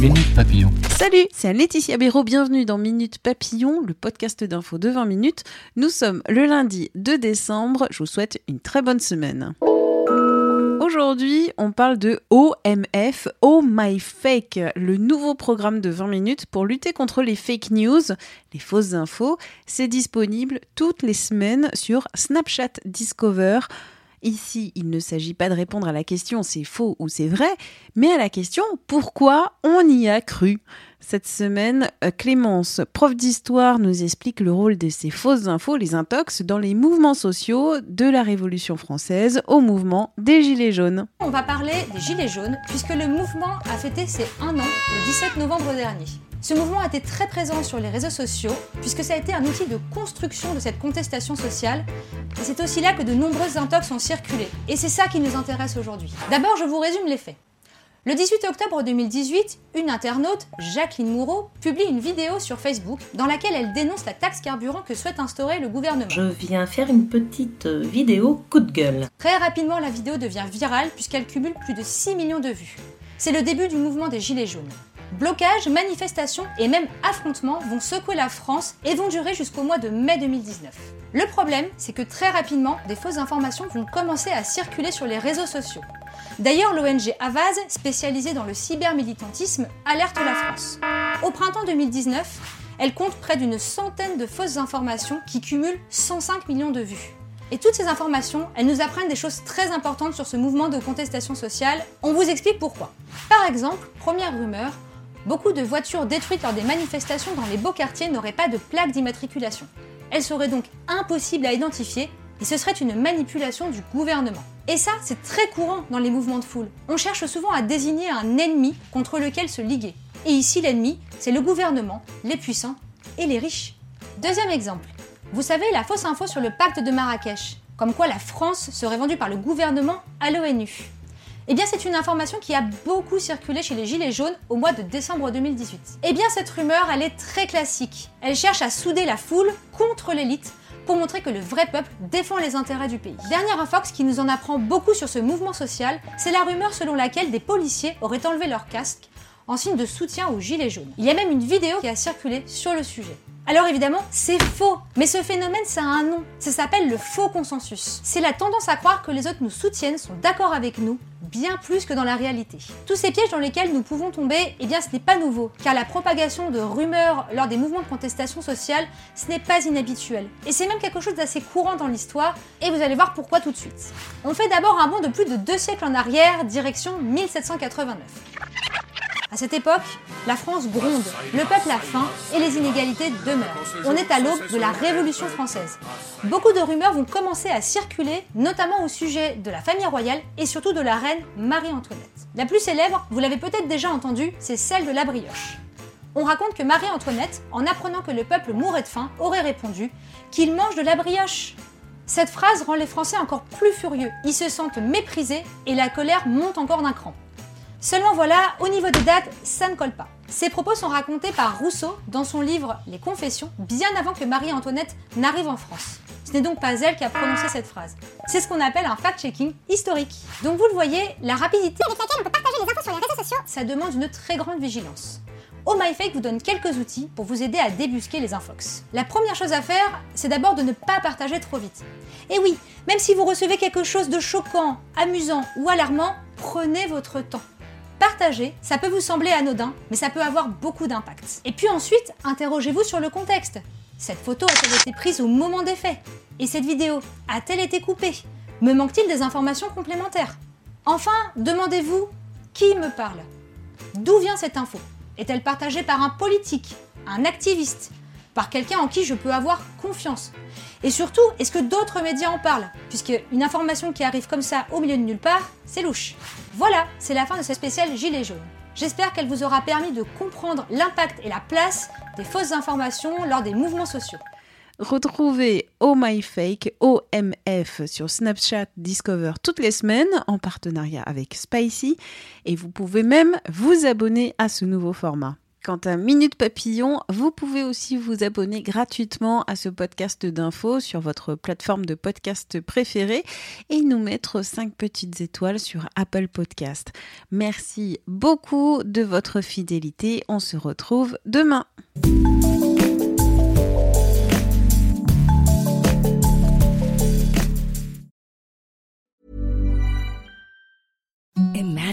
Minute Papillon. Salut, c'est Laetitia Béraud, bienvenue dans Minute Papillon, le podcast d'info de 20 minutes. Nous sommes le lundi 2 décembre, je vous souhaite une très bonne semaine. Aujourd'hui, on parle de OMF, Oh My Fake, le nouveau programme de 20 minutes pour lutter contre les fake news, les fausses infos. C'est disponible toutes les semaines sur Snapchat Discover. Ici, il ne s'agit pas de répondre à la question c'est faux ou c'est vrai, mais à la question pourquoi on y a cru? Cette semaine, euh, Clémence, prof d'histoire, nous explique le rôle de ces fausses infos, les intox, dans les mouvements sociaux de la Révolution française au mouvement des Gilets jaunes. On va parler des Gilets jaunes puisque le mouvement a fêté ses un an le 17 novembre dernier. Ce mouvement a été très présent sur les réseaux sociaux puisque ça a été un outil de construction de cette contestation sociale et c'est aussi là que de nombreuses intox ont circulé. Et c'est ça qui nous intéresse aujourd'hui. D'abord, je vous résume les faits. Le 18 octobre 2018, une internaute, Jacqueline Moureau, publie une vidéo sur Facebook dans laquelle elle dénonce la taxe carburant que souhaite instaurer le gouvernement. Je viens faire une petite euh, vidéo coup de gueule. Très rapidement, la vidéo devient virale puisqu'elle cumule plus de 6 millions de vues. C'est le début du mouvement des Gilets jaunes. Blocages, manifestations et même affrontements vont secouer la France et vont durer jusqu'au mois de mai 2019. Le problème, c'est que très rapidement, des fausses informations vont commencer à circuler sur les réseaux sociaux. D'ailleurs, l'ONG Avaz, spécialisée dans le cybermilitantisme, alerte la France. Au printemps 2019, elle compte près d'une centaine de fausses informations qui cumulent 105 millions de vues. Et toutes ces informations, elles nous apprennent des choses très importantes sur ce mouvement de contestation sociale. On vous explique pourquoi. Par exemple, première rumeur, beaucoup de voitures détruites lors des manifestations dans les beaux quartiers n'auraient pas de plaque d'immatriculation. Elles seraient donc impossibles à identifier et ce serait une manipulation du gouvernement. Et ça, c'est très courant dans les mouvements de foule. On cherche souvent à désigner un ennemi contre lequel se liguer. Et ici, l'ennemi, c'est le gouvernement, les puissants et les riches. Deuxième exemple. Vous savez, la fausse info sur le pacte de Marrakech, comme quoi la France serait vendue par le gouvernement à l'ONU. Eh bien, c'est une information qui a beaucoup circulé chez les Gilets jaunes au mois de décembre 2018. Eh bien, cette rumeur, elle est très classique. Elle cherche à souder la foule contre l'élite pour montrer que le vrai peuple défend les intérêts du pays. Dernière infox qui nous en apprend beaucoup sur ce mouvement social, c'est la rumeur selon laquelle des policiers auraient enlevé leur casque en signe de soutien aux Gilets jaunes. Il y a même une vidéo qui a circulé sur le sujet. Alors évidemment, c'est faux, mais ce phénomène, ça a un nom. Ça s'appelle le faux consensus. C'est la tendance à croire que les autres nous soutiennent, sont d'accord avec nous, bien plus que dans la réalité. Tous ces pièges dans lesquels nous pouvons tomber, eh bien ce n'est pas nouveau, car la propagation de rumeurs lors des mouvements de contestation sociale, ce n'est pas inhabituel. Et c'est même quelque chose d'assez courant dans l'histoire, et vous allez voir pourquoi tout de suite. On fait d'abord un bond de plus de deux siècles en arrière, direction 1789. À cette époque, la France gronde, le peuple a faim et les inégalités demeurent. On est à l'aube de la Révolution française. Beaucoup de rumeurs vont commencer à circuler, notamment au sujet de la famille royale et surtout de la reine Marie-Antoinette. La plus célèbre, vous l'avez peut-être déjà entendue, c'est celle de la brioche. On raconte que Marie-Antoinette, en apprenant que le peuple mourait de faim, aurait répondu qu'il mange de la brioche. Cette phrase rend les Français encore plus furieux. Ils se sentent méprisés et la colère monte encore d'un cran. Seulement voilà, au niveau des dates, ça ne colle pas. Ces propos sont racontés par Rousseau dans son livre Les Confessions, bien avant que Marie-Antoinette n'arrive en France. Ce n'est donc pas elle qui a prononcé cette phrase. C'est ce qu'on appelle un fact-checking historique. Donc vous le voyez, la rapidité partager infos sur les réseaux sociaux, ça demande une très grande vigilance. Oh MyFake vous donne quelques outils pour vous aider à débusquer les infox. La première chose à faire, c'est d'abord de ne pas partager trop vite. Et oui, même si vous recevez quelque chose de choquant, amusant ou alarmant, prenez votre temps. Ça peut vous sembler anodin, mais ça peut avoir beaucoup d'impact. Et puis ensuite, interrogez-vous sur le contexte. Cette photo a-t-elle été prise au moment des faits? Et cette vidéo a-t-elle été coupée? Me manque-t-il des informations complémentaires? Enfin, demandez-vous qui me parle? D'où vient cette info? Est-elle partagée par un politique, un activiste, par quelqu'un en qui je peux avoir confiance Et surtout, est-ce que d'autres médias en parlent? Puisque une information qui arrive comme ça au milieu de nulle part, c'est louche. Voilà, c'est la fin de ce spécial Gilet jaune. J'espère qu'elle vous aura permis de comprendre l'impact et la place des fausses informations lors des mouvements sociaux. Retrouvez Oh My Fake, OMF, sur Snapchat Discover toutes les semaines en partenariat avec Spicy et vous pouvez même vous abonner à ce nouveau format. Quant à Minute Papillon, vous pouvez aussi vous abonner gratuitement à ce podcast d'infos sur votre plateforme de podcast préférée et nous mettre 5 petites étoiles sur Apple Podcast. Merci beaucoup de votre fidélité. On se retrouve demain.